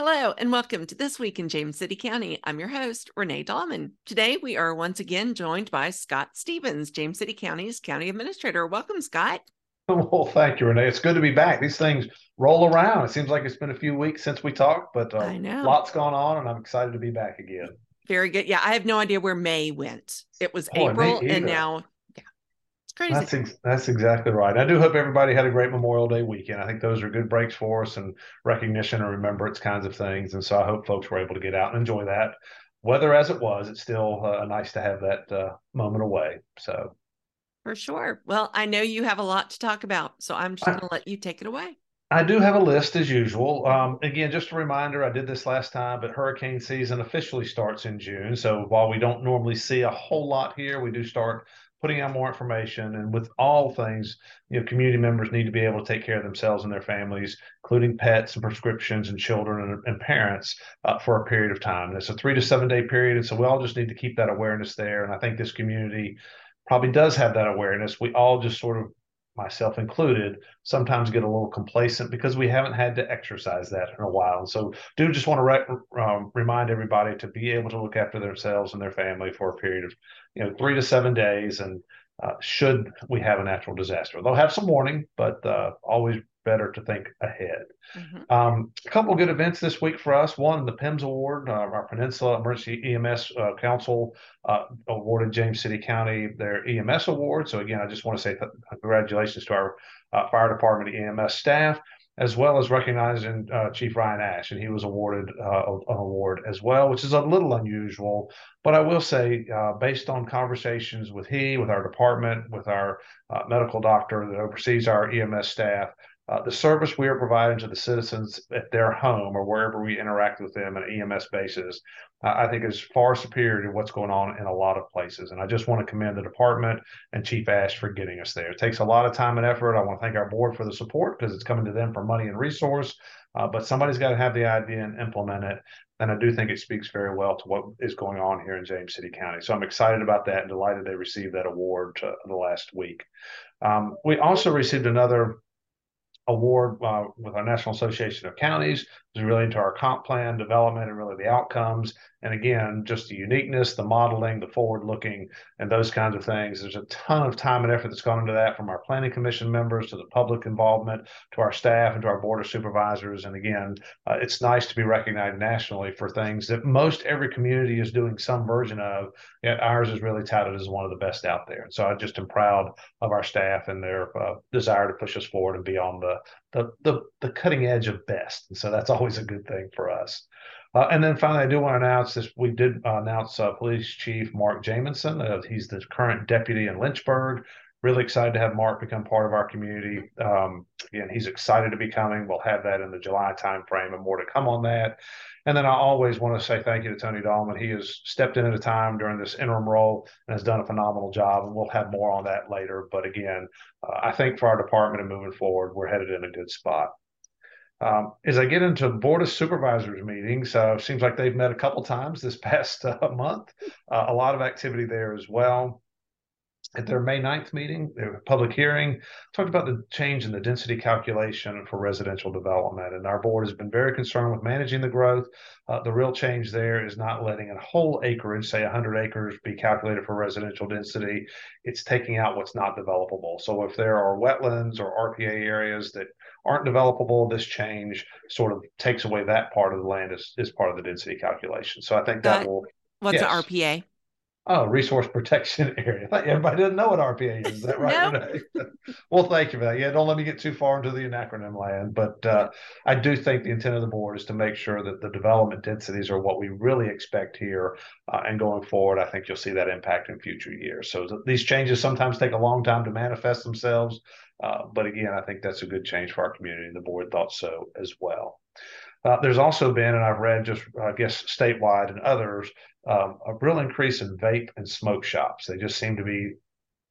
Hello, and welcome to This Week in James City County. I'm your host, Renee Dahlman. Today, we are once again joined by Scott Stevens, James City County's County Administrator. Welcome, Scott. Well, thank you, Renee. It's good to be back. These things roll around. It seems like it's been a few weeks since we talked, but uh, I know. lots gone on, and I'm excited to be back again. Very good. Yeah, I have no idea where May went. It was Boy, April, and now, crazy. That's ex- that's exactly right. I do hope everybody had a great Memorial Day weekend. I think those are good breaks for us and recognition and remembrance kinds of things. And so I hope folks were able to get out and enjoy that. Weather as it was, it's still uh, nice to have that uh, moment away. So For sure. Well, I know you have a lot to talk about, so I'm just going to let you take it away. I do have a list as usual. Um, again, just a reminder, I did this last time, but hurricane season officially starts in June. So while we don't normally see a whole lot here, we do start putting out more information. And with all things, you know, community members need to be able to take care of themselves and their families, including pets and prescriptions and children and, and parents uh, for a period of time. And it's a three to seven day period. And so we all just need to keep that awareness there. And I think this community probably does have that awareness. We all just sort of myself included, sometimes get a little complacent because we haven't had to exercise that in a while. And so, do just want to re- um, remind everybody to be able to look after themselves and their family for a period of, you know, three to seven days. And uh, should we have a natural disaster, they'll have some warning, but uh, always better to think ahead. Mhm. Um, a couple of good events this week for us. One, the PIMS Award, uh, our Peninsula Emergency EMS uh, Council uh, awarded James City County their EMS award. So again, I just want to say th- congratulations to our uh, fire department EMS staff, as well as recognizing uh, Chief Ryan Ashe, and he was awarded uh, an award as well, which is a little unusual. But I will say, uh, based on conversations with he, with our department, with our uh, medical doctor that oversees our EMS staff, uh, the service we are providing to the citizens at their home or wherever we interact with them on an EMS basis, uh, I think is far superior to what's going on in a lot of places. And I just want to commend the department and Chief Ashe for getting us there. It takes a lot of time and effort. I want to thank our board for the support because it's coming to them for money and resource. Uh, but somebody's got to have the idea and implement it. And I do think it speaks very well to what is going on here in James City County. So I'm excited about that and delighted they received that award uh, the last week. Um, we also received another award uh, with our National Association of Counties is really into our comp plan development and really the outcomes. And again, just the uniqueness, the modeling, the forward looking, and those kinds of things. There's a ton of time and effort that's gone into that from our planning commission members to the public involvement to our staff and to our board of supervisors. And again, uh, it's nice to be recognized nationally for things that most every community is doing some version of. Yet ours is really touted as one of the best out there. And so I just am proud of our staff and their uh, desire to push us forward and be on the the the, the cutting edge of best. And so that's always a good thing for us. Uh, and then finally, I do want to announce this. We did announce uh, Police Chief Mark Jamison. Uh, he's the current deputy in Lynchburg. Really excited to have Mark become part of our community. Um, again, he's excited to be coming. We'll have that in the July timeframe and more to come on that. And then I always want to say thank you to Tony Dahlman. He has stepped in at a time during this interim role and has done a phenomenal job. And we'll have more on that later. But again, uh, I think for our department and moving forward, we're headed in a good spot. Um, as I get into board of supervisors meetings, uh, seems like they've met a couple times this past uh, month. Uh, a lot of activity there as well. At their May 9th meeting, their public hearing talked about the change in the density calculation for residential development. And our board has been very concerned with managing the growth. Uh, the real change there is not letting a whole acreage, say 100 acres, be calculated for residential density. It's taking out what's not developable. So if there are wetlands or RPA areas that aren't developable, this change sort of takes away that part of the land as, as part of the density calculation. So I think that, That- will What's Yes. an RPA? Oh, resource protection area. Everybody doesn't know what RPA is. Is that right? Well, thank you for that. Yeah, don't let me get too far into the acronym land, but uh, I do think the intent of the board is to make sure that the development densities are what we really expect here, uh, and going forward, I think you'll see that impact in future years. So th- these changes sometimes take a long time to manifest themselves, uh, but again, I think that's a good change for our community, and the board thought so as well. Uh, there's also been, and I've read just, I guess, statewide and others, um, a real increase in vape and smoke shops. They just seem to be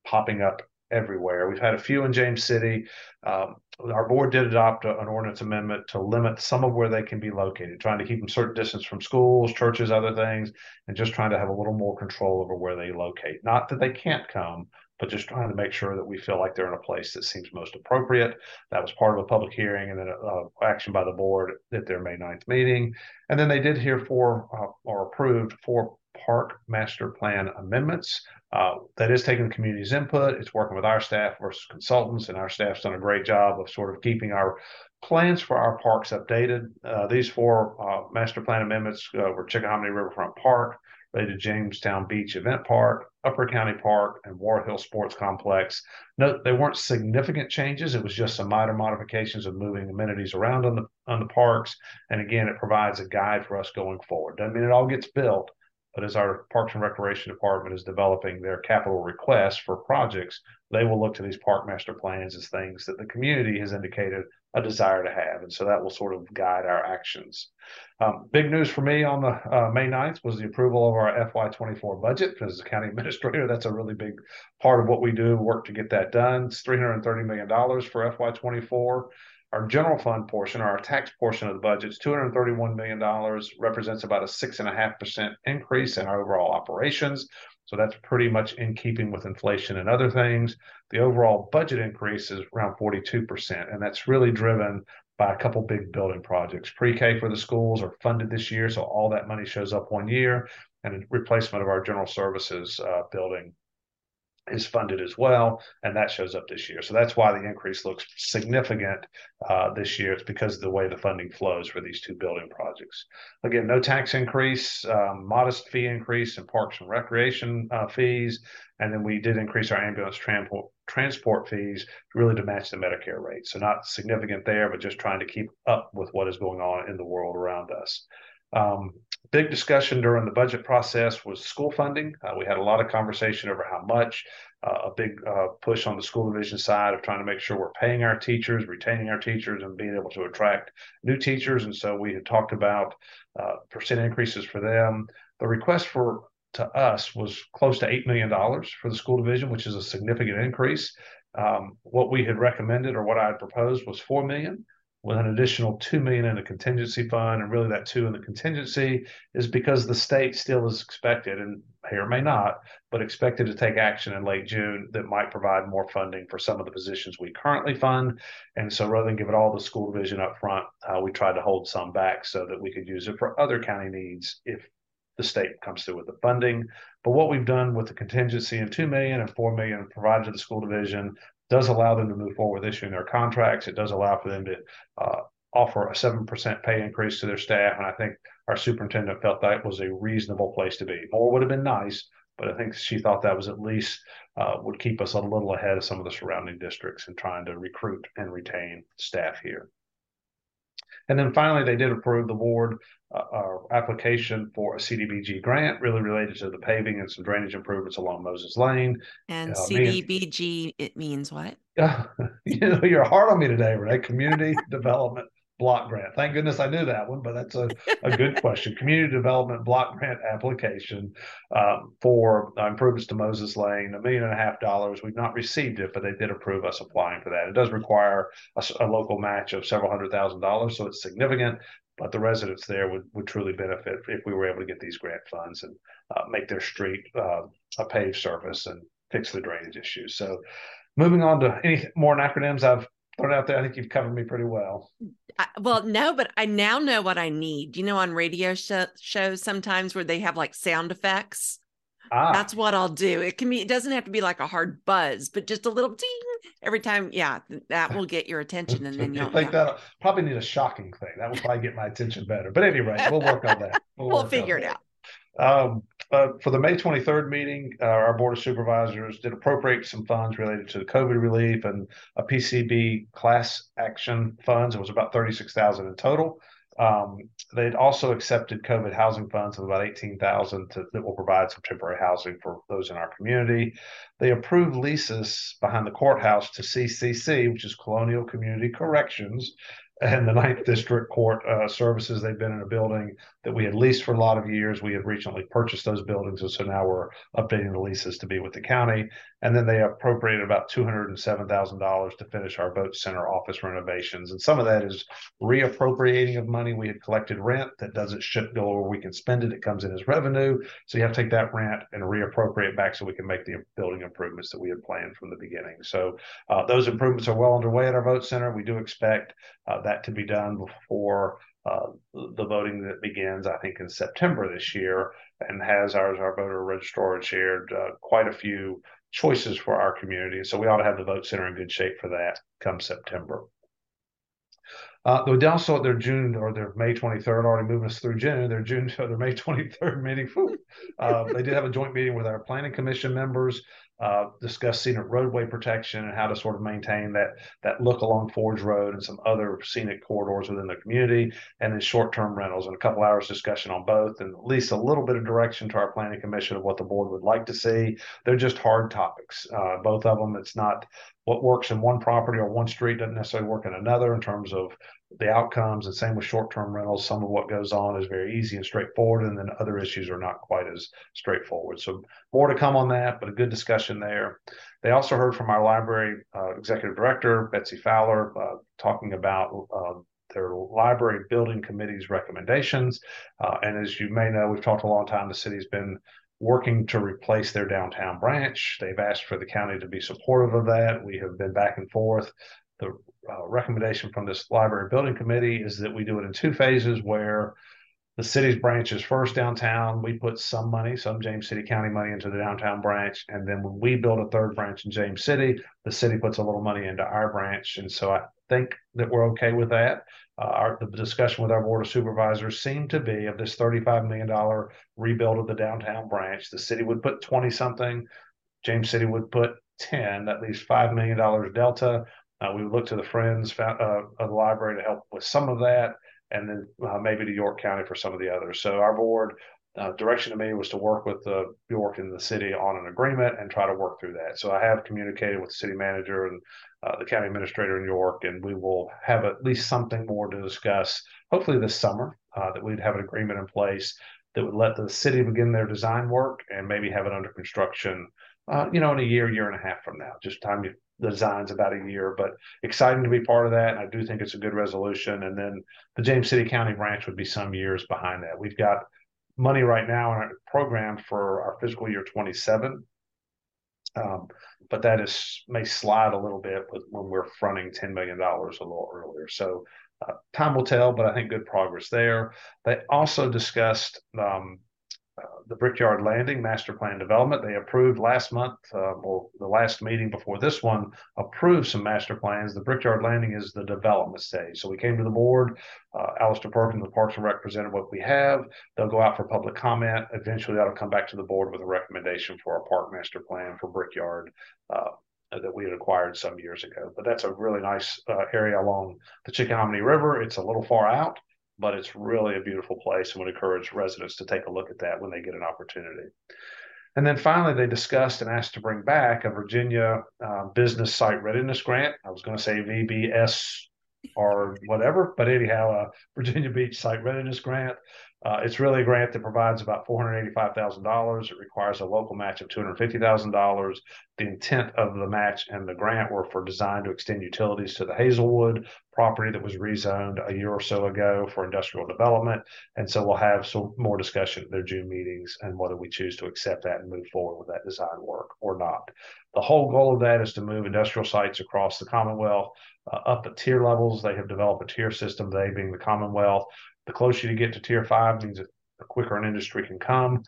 popping up everywhere. We've had a few in James City. Um, our board did adopt a, an ordinance amendment to limit some of where they can be located, trying to keep them certain distance from schools, churches, other things, and just trying to have a little more control over where they locate. Not that they can't come, but just trying to make sure that we feel like they're in a place that seems most appropriate. That was part of a public hearing and then uh, action by the board at their May 9th meeting. And then they did hear four uh, or approved four park master plan amendments. Uh, that is taking the community's input. It's working with our staff versus consultants, and our staff's done a great job of sort of keeping our plans for our parks updated. Uh, these four uh, master plan amendments uh, were Chickahominy Riverfront Park, related to Jamestown Beach Event Park, Upper County Park, and Warhill Sports Complex. Note they weren't significant changes. It was just some minor modifications of moving amenities around on the on the parks. And again, it provides a guide for us going forward. Doesn't mean it all gets built, but as our Parks and Recreation Department is developing their capital requests for projects, they will look to these park master plans as things that the community has indicated a desire to have. And so that will sort of guide our actions. Um, big news for me on the uh, May 9th was the approval of our FY24 budget. As a county administrator, that's a really big part of what we do, work to get that done. It's $330 million for FY24. Our general fund portion, or our tax portion of the budget, is $231 million, represents about a 6.5% increase in our overall operations. So that's pretty much in keeping with inflation and other things. The overall budget increase is around 42%, and that's really driven by a couple big building projects. Pre-K for the schools are funded this year, so all that money shows up one year, and replacement of our general services uh, building is funded as well, and that shows up this year. So that's why the increase looks significant uh, this year. It's because of the way the funding flows for these two building projects. Again, no tax increase, um, modest fee increase in parks and recreation uh, fees, and then we did increase our ambulance transport transport fees really to match the Medicare rate. So not significant there, but just trying to keep up with what is going on in the world around us. Um, big discussion during the budget process was school funding. Uh, we had a lot of conversation over how much. Uh, a big uh, push on the school division side of trying to make sure we're paying our teachers, retaining our teachers, and being able to attract new teachers. And so we had talked about uh, percent increases for them. The request for to us was close to eight million dollars for the school division, which is a significant increase. Um, what we had recommended or what I had proposed was four million with an additional two million in a contingency fund, and really that two in the contingency is because the state still is expected, and may or may not, but expected to take action in late June that might provide more funding for some of the positions we currently fund. And so rather than give it all to school division up front, uh, we tried to hold some back so that we could use it for other county needs if the state comes through with the funding. But what we've done with the contingency and two million and four million provided to the school division does allow them to move forward with issuing their contracts. It does allow for them to uh, offer a 7% pay increase to their staff. And I think our superintendent felt that was a reasonable place to be. More would have been nice, but I think she thought that was at least uh, would keep us a little ahead of some of the surrounding districts in trying to recruit and retain staff here. And then finally, they did approve the board uh, our application for a CDBG grant, really related to the paving and some drainage improvements along Moses Lane. And uh, CDBG, it means what? you know, you're hard on me today, Renee. Community Development Block Grant. Thank goodness I knew that one, but that's a, a good question. Community Development Block Grant application um, for uh, improvements to Moses Lane, a million and a half dollars. We've not received it, but they did approve us applying for that. It does require a, a local match of several hundred thousand dollars, so it's significant but the residents there would, would truly benefit if we were able to get these grant funds and uh, make their street uh, a paved surface and fix the drainage issues. So, moving on to any more acronyms I've thrown out there, I think you've covered me pretty well. I, well, no, but I now know what I need. You know, on radio sh- shows sometimes where they have like sound effects. Ah. That's what I'll do. It can be, it doesn't have to be like a hard buzz, but just a little ding every time. Yeah, that will get your attention. And then you'll think that probably need a shocking thing. That will probably get my attention better. But anyway, we'll work on that. We'll, we'll figure it out. Um, uh, for the May 23rd meeting, uh, our Board of Supervisors did appropriate some funds related to the COVID relief and a PCB class action funds. It was about 36,000 in total. Um, they'd also accepted COVID housing funds of about 18,000 that will provide some temporary housing for those in our community. They approved leases behind the courthouse to CCC, which is Colonial Community Corrections, and the Ninth District Court uh, services. They've been in a building that we had leased for a lot of years. We had recently purchased those buildings, and so now we're updating the leases to be with the county. And then they appropriated about two hundred and seven thousand dollars to finish our vote center office renovations, and some of that is reappropriating of money we had collected rent that doesn't ship go where we can spend it. It comes in as revenue, so you have to take that rent and reappropriate back so we can make the building improvements that we had planned from the beginning. So uh, those improvements are well underway at our vote center. We do expect uh, that to be done before uh, the voting that begins, I think, in September this year, and has ours, our voter registrar shared uh, quite a few choices for our community. So we ought to have the vote center in good shape for that come September. Uh, they also at their June or their May 23rd, already moving us through June, their June, their May 23rd meeting. Uh, they did have a joint meeting with our planning commission members uh, discuss scenic roadway protection and how to sort of maintain that that look along Forge Road and some other scenic corridors within the community, and then short-term rentals and a couple hours discussion on both, and at least a little bit of direction to our planning commission of what the board would like to see. They're just hard topics, uh, both of them. It's not what works in one property or one street doesn't necessarily work in another in terms of the outcomes and same with short-term rentals. Some of what goes on is very easy and straightforward and then other issues are not quite as straightforward. So more to come on that but a good discussion there. They also heard from our library uh, executive director betsy fowler uh, talking about uh, their library building committee's recommendations. Uh, and as you may know we've talked a long time the city's been working to replace their downtown branch. They've asked for the county to be supportive of that. We have been back and forth the uh, recommendation from this library building committee is that we do it in two phases where the city's branch is first downtown. We put some money, some James City County money into the downtown branch. And then when we build a third branch in James City, the city puts a little money into our branch. And so I think that we're okay with that. Uh, our, the discussion with our board of supervisors seemed to be of this $35 million rebuild of the downtown branch. The city would put 20 something, James City would put 10, at least $5 million delta. Uh, we look to the Friends uh, of the library to help with some of that, and then uh, maybe to York County for some of the others. So our board uh, direction to me was to work with the York and the city on an agreement and try to work through that. So I have communicated with the city manager and uh, the county administrator in York, and we will have at least something more to discuss. Hopefully this summer uh, that we'd have an agreement in place that would let the city begin their design work and maybe have it under construction. Uh, you know, in a year, year and a half from now, just time you design's about a year, but exciting to be part of that. And I do think it's a good resolution. And then the James City County branch would be some years behind that. We've got money right now in our program for our fiscal year 27. Um, but that is may slide a little bit with, when we're fronting $10 million a little earlier. So uh, time will tell, but I think good progress there. They also discussed um, the Brickyard Landing Master Plan Development. They approved last month, uh, or the last meeting before this one, approved some master plans. The Brickyard Landing is the development stage. So we came to the board. Uh, Alistair Perkins, the Parks and Rec, presented what we have. They'll go out for public comment. Eventually, that'll come back to the board with a recommendation for a park master plan for Brickyard. Uh, that we had acquired some years ago. But that's a really nice uh, area along the Chickahominy River. It's a little far out, but it's really a beautiful place and would encourage residents to take a look at that when they get an opportunity. And then finally, they discussed and asked to bring back a Virginia uh, Business Site Readiness Grant. I was going to say VBS or whatever, but anyhow, a Virginia Beach Site Readiness Grant. Uh, it's really a grant that provides about $485,000. It requires a local match of $250,000. The intent of the match and the grant were for design to extend utilities to the Hazelwood property that was rezoned a year or so ago for industrial development. And so we'll have some more discussion at their June meetings and whether we choose to accept that and move forward with that design work or not. The whole goal of that is to move industrial sites across the Commonwealth uh, up at tier levels. They have developed a tier system, they being the Commonwealth, the closer you get to tier five means that the quicker an industry can come.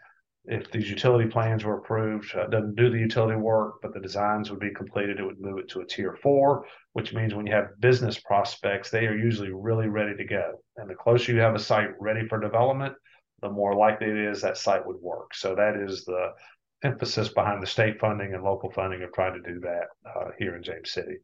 If these utility plans were approved, uh, doesn't do the utility work, but the designs would be completed, it would move it to a tier four, which means when you have business prospects, they are usually really ready to go. And the closer you have a site ready for development, the more likely it is that site would work. So that is the emphasis behind the state funding and local funding of trying to do that uh, here in James City.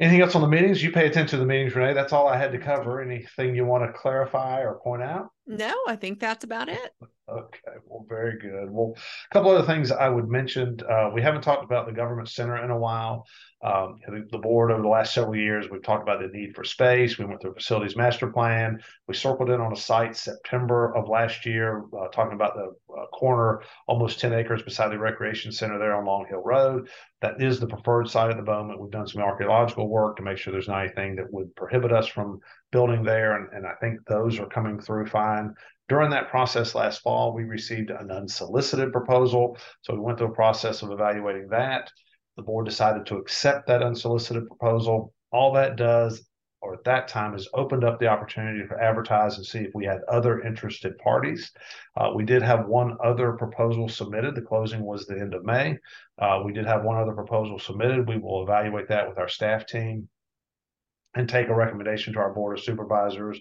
Anything else on the meetings? You pay attention to the meetings, Renee. That's all I had to cover. Anything you want to clarify or point out? No, I think that's about it. Okay, well, very good. Well, a couple other things I would mention. Uh, we haven't talked about the government center in a while. Um, the, the, board over the last several years, we've talked about the need for space. We went through a facilities master plan. We circled in on a site September of last year, uh, talking about the uh, corner, almost 10 acres beside the recreation center there on Longhill Road. That is the preferred site at the moment. We've done some archaeological work to make sure there's not anything that would prohibit us from building there. And, and I think those are coming through fine. During that process last fall, we received an unsolicited proposal. So we went through a process of evaluating that. The board decided to accept that unsolicited proposal. All that does, or at that time, is opened up the opportunity to advertise and see if we had other interested parties. Uh, we did have one other proposal submitted. The closing was the end of May. Uh, we did have one other proposal submitted. We will evaluate that with our staff team and take a recommendation to our board of supervisors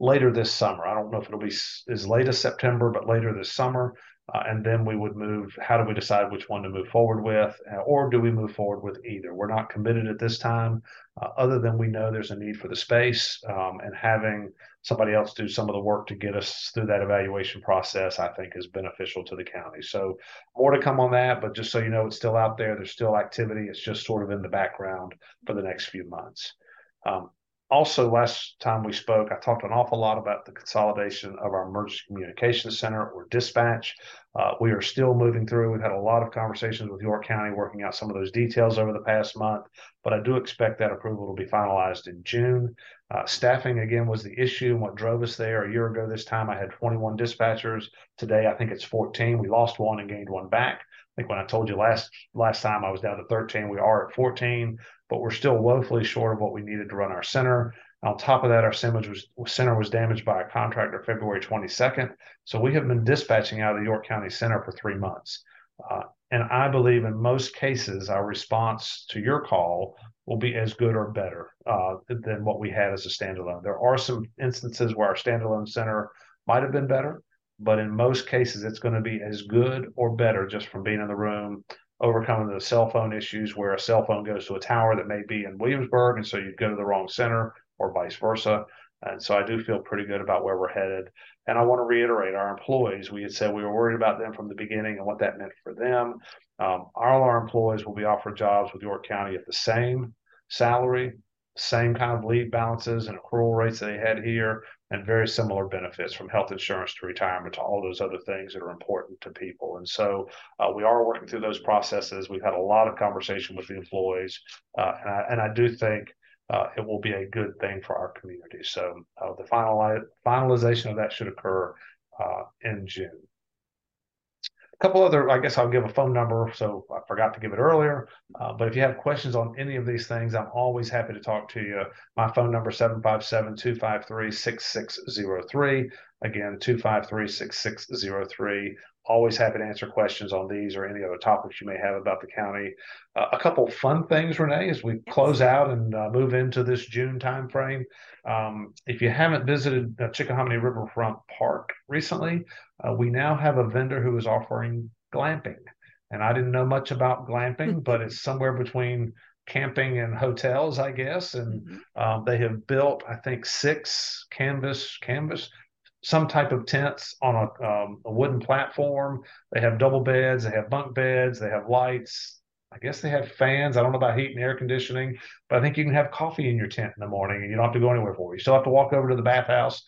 later this summer. I don't know if it'll be as late as September, but later this summer. Uh, and then we would move. How do we decide which one to move forward with, uh, or do we move forward with either? We're not committed at this time, uh, other than we know there's a need for the space, um, and having somebody else do some of the work to get us through that evaluation process, I think, is beneficial to the county. So more to come on that, but just so you know, it's still out there. There's still activity. It's just sort of in the background for the next few months. Um, also, last time we spoke, I talked an awful lot about the consolidation of our emergency communications center or dispatch. Uh, we are still moving through. We've had a lot of conversations with York County working out some of those details over the past month, but I do expect that approval to be finalized in June. Uh, staffing, again, was the issue and what drove us there. A year ago this time, I had 21 dispatchers. Today, I think it's 14. We lost one and gained one back. I think when I told you last last time I was down to 13, we are at 14 but we're still woefully short of what we needed to run our center. On top of that, our center was, damaged by a contractor February 22nd. So we have been dispatching out of the York County Center for three months. Uh, and I believe in most cases, our response to your call will be as good or better uh, than what we had as a standalone. There are some instances where our standalone center might have been better, but in most cases, it's going to be as good or better just from being in the room, overcoming the cell phone issues where a cell phone goes to a tower that may be in Williamsburg, and so you'd go to the wrong center or vice versa. And so I do feel pretty good about where we're headed. And I want to reiterate our employees. We had said we were worried about them from the beginning and what that meant for them. Um, all our employees will be offered jobs with York County at the same salary, same kind of leave balances and accrual rates they had here, and very similar benefits from health insurance to retirement to all those other things that are important to people. And so uh, we are working through those processes. We've had a lot of conversation with the employees, uh, and, I, and I do think uh, it will be a good thing for our community. So uh, the final finalization of that should occur uh, in June couple other, I guess I'll give a phone number. So I forgot to give it earlier. Uh, but if you have questions on any of these things, I'm always happy to talk to you. My phone number 757-253-6603. Again, 253-6603. Always happy to answer questions on these or any other topics you may have about the county. Uh, a couple fun things, Renee, as we close out and uh, move into this June timeframe. Um, if you haven't visited uh, Chickahominy Riverfront Park recently, uh, we now have a vendor who is offering glamping. And I didn't know much about glamping, but it's somewhere between camping and hotels, I guess. And mm-hmm. um, they have built, I think, six canvas canvas some type of tents on a, um, a wooden platform. They have double beds, they have bunk beds, they have lights. I guess they have fans. I don't know about heat and air conditioning, but I think you can have coffee in your tent in the morning and you don't have to go anywhere for it. You still have to walk over to the bathhouse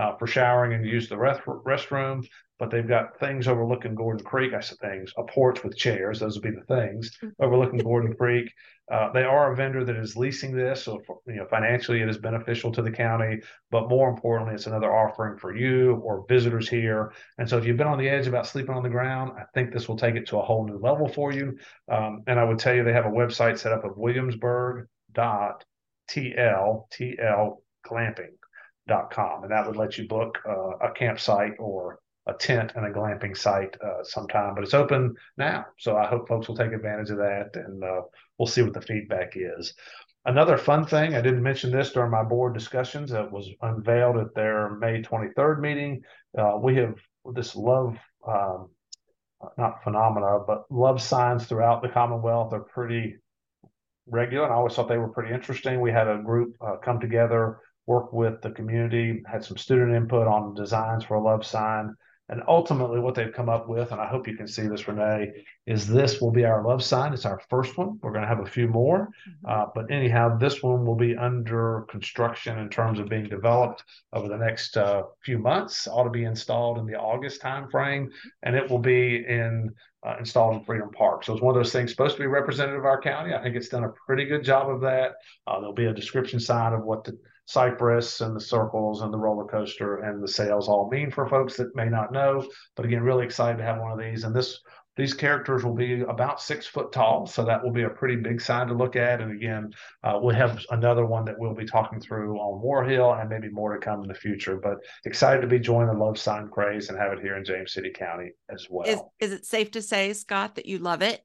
uh, for showering and use the rest, restroom but they've got things overlooking Gordon Creek. I said things, a porch with chairs. Those would be the things mm-hmm. overlooking Gordon Creek. Uh, they are a vendor that is leasing this, so for, you know financially it is beneficial to the county. But more importantly, it's another offering for you or visitors here. And so if you've been on the edge about sleeping on the ground, I think this will take it to a whole new level for you. Um, and I would tell you they have a website set up of Williamsburg dot tl tl glamping com and that would let you book uh, a campsite or a tent and a glamping site uh, sometime, but it's open now. So I hope folks will take advantage of that and uh, we'll see what the feedback is. Another fun thing, I didn't mention this during my board discussions that was unveiled at their May 23rd meeting. Uh, we have this love, um, not phenomena, but love signs throughout the Commonwealth are pretty regular. And I always thought they were pretty interesting. We had a group uh, come together work with the community, had some student input on designs for a love sign. And ultimately, what they've come up with, and I hope you can see this, Renee, is this will be our love sign. It's our first one. We're going to have a few more. Mm-hmm. Uh, but anyhow, this one will be under construction in terms of being developed over the next uh, few months. Ought to be installed in the August timeframe, and it will be in uh, installed in Freedom Park. So it's one of those things supposed to be representative of our county. I think it's done a pretty good job of that. Uh, there'll be a description sign of what the cypress and the circles and the roller coaster and the sails all mean for folks that may not know. But again, really excited to have one of these. And this these characters will be about six foot tall, so that will be a pretty big sign to look at. And again, uh, we'll have another one that we'll be talking through on Warhill, and maybe more to come in the future. But excited to be joining the love sign craze and have it here in James City County as well. Is, is it safe to say, Scott, that you love it?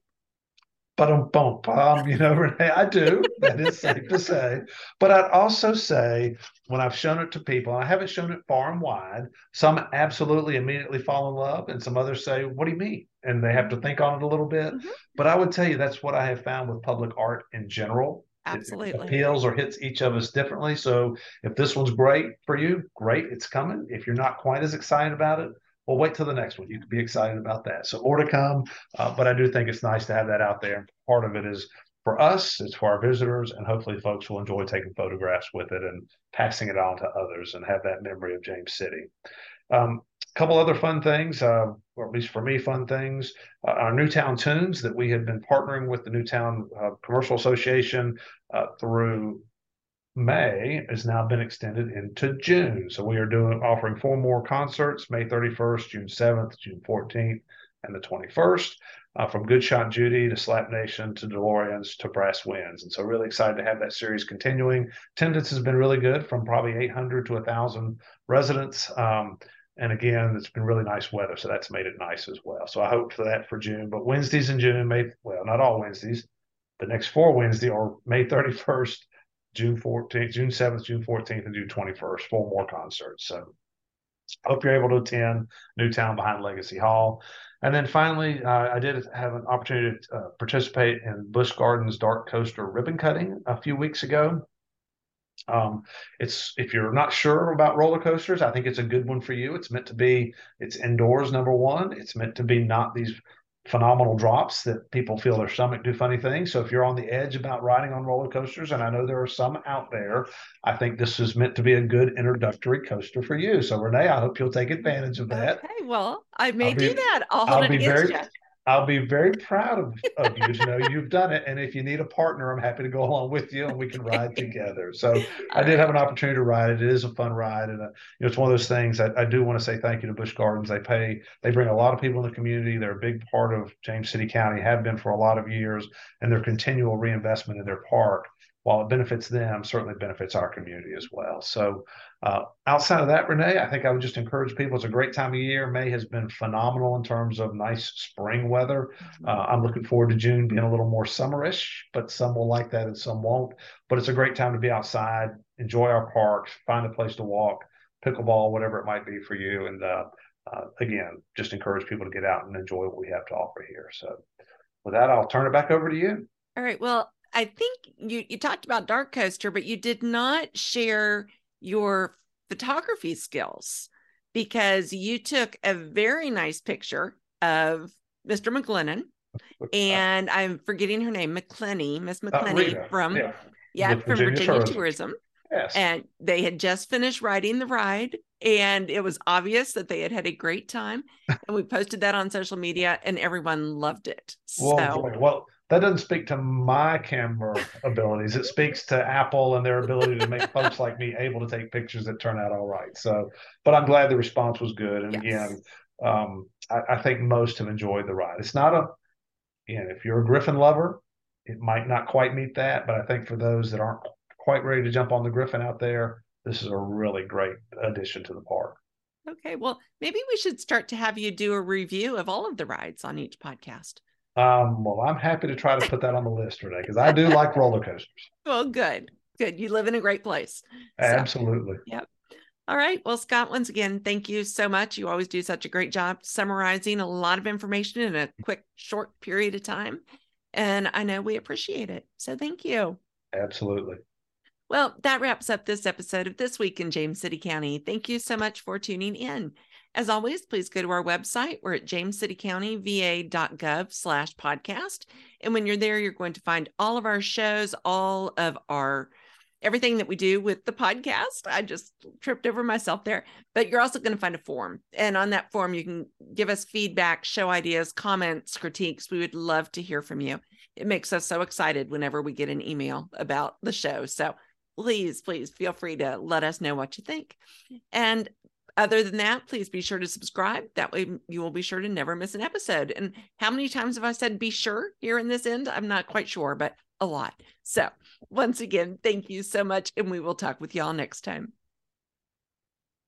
But um, bump, um, you know, Renee, I do. That is safe to say. But I'd also say when I've shown it to people, I haven't shown it far and wide. Some absolutely immediately fall in love, and some others say, "What do you mean?" And they have to think on it a little bit. Mm-hmm. But I would tell you that's what I have found with public art in general. Absolutely. It appeals or hits each of us differently. So if this one's great for you, great, it's coming. If you're not quite as excited about it, well, wait till the next one. You can be excited about that. So more to come, uh, but I do think it's nice to have that out there. Part of it is for us, it's for our visitors, and hopefully folks will enjoy taking photographs with it and passing it on to others and have that memory of James City. A um, couple other fun things, uh, or at least for me, fun things. Uh, our Newtown Tunes that we had been partnering with the Newtown uh, Commercial Association uh, through May has now been extended into June. So we are doing offering four more concerts: May 31st, June 7th, June 14th, and the 21st. Uh, from Good Shot Judy to Slap Nation to DeLoreans to Brass Winds. And so, really excited to have that series continuing. Attendance has been really good from probably 800 to 1,000 residents. Um, and again, it's been really nice weather, so that's made it nice as well. So I hope for that for June. But Wednesdays in June, May well, not all Wednesdays. The next four Wednesday or May 31st June 14th, June 7th, June 14th, and June 21st, four more concerts. So hope you're able to attend Newtown behind Legacy Hall. And then finally, uh, I did have an opportunity to uh, participate in Busch Gardens DarKoaster ribbon cutting a few weeks ago. Um, it's if you're not sure about roller coasters, I think it's a good one for you. It's meant to be it's indoors. Number one, it's meant to be not these phenomenal drops that people feel their stomach do funny things. So if you're on the edge about riding on roller coasters, and I know there are some out there, I think this is meant to be a good introductory coaster for you. So Renee, I hope you'll take advantage of that. Okay, well, I may be, do that. I'll, I'll be very, you. I'll be very proud of, of you. You know, you've done it. And if you need a partner, I'm happy to go along with you and we can ride together. So I did have an opportunity to ride it. It is a fun ride. And, uh, you know, it's one of those things I, I do want to say thank you to Busch Gardens. They pay, they bring a lot of people in the community. They're a big part of James City County, have been for a lot of years, and their continual reinvestment in their park while it benefits them, certainly benefits our community as well. So, uh, outside of that, Renee, I think I would just encourage people. It's a great time of year. May has been phenomenal in terms of nice spring weather. Mm-hmm. Uh, I'm looking forward to June being a little more summerish, but some will like that and some won't. But it's a great time to be outside, enjoy our parks, find a place to walk, pickleball, whatever it might be for you. And uh, uh again, just encourage people to get out and enjoy what we have to offer here. So, with that, I'll turn it back over to you. All right. Well, I think you you talked about DarKoaster, but you did not share your photography skills because you took a very nice picture of Mr. McGlennon and I'm forgetting her name, McClenny, Miss uh, McClenny uh, from yeah, yeah from Virginia, Virginia Tourism. Tourism. Yes. And they had just finished riding the ride and it was obvious that they had had a great time and we posted that on social media and everyone loved it. Well, so well that doesn't speak to my camera abilities. It speaks to Apple and their ability to make folks like me able to take pictures that turn out all right. So, but I'm glad the response was good. And yes. again, um, I, I, think most have enjoyed the ride. It's not a, again, if you're a Griffon lover, it might not quite meet that. But I think for those that aren't quite ready to jump on the Griffon out there, this is a really great addition to the park. Okay. Well, maybe we should start to have you do a review of all of the rides on each podcast. Um, well, I'm happy to try to put that on the list today because I do like roller coasters. Well, good, good. You live in a great place. Absolutely. So, yep. All right. Well, Scott, once again, thank you so much. You always do such a great job summarizing a lot of information in a quick, short period of time. And I know we appreciate it. So thank you. Absolutely. Well, that wraps up this episode of This Week in James City County. Thank you so much for tuning in. As always, please go to our website. We're at jamescitycountyva.gov slash podcast. And when you're there, you're going to find all of our shows, all of our everything that we do with the podcast. I just tripped over myself there. But you're also going to find a form. And on that form, you can give us feedback, show ideas, comments, critiques. We would love to hear from you. It makes us so excited whenever we get an email about the show. So please, please feel free to let us know what you think. And other than that, please be sure to subscribe. That way you will be sure to never miss an episode. And how many times have I said be sure here in this end? I'm not quite sure, but a lot. So once again, thank you so much. And we will talk with y'all next time.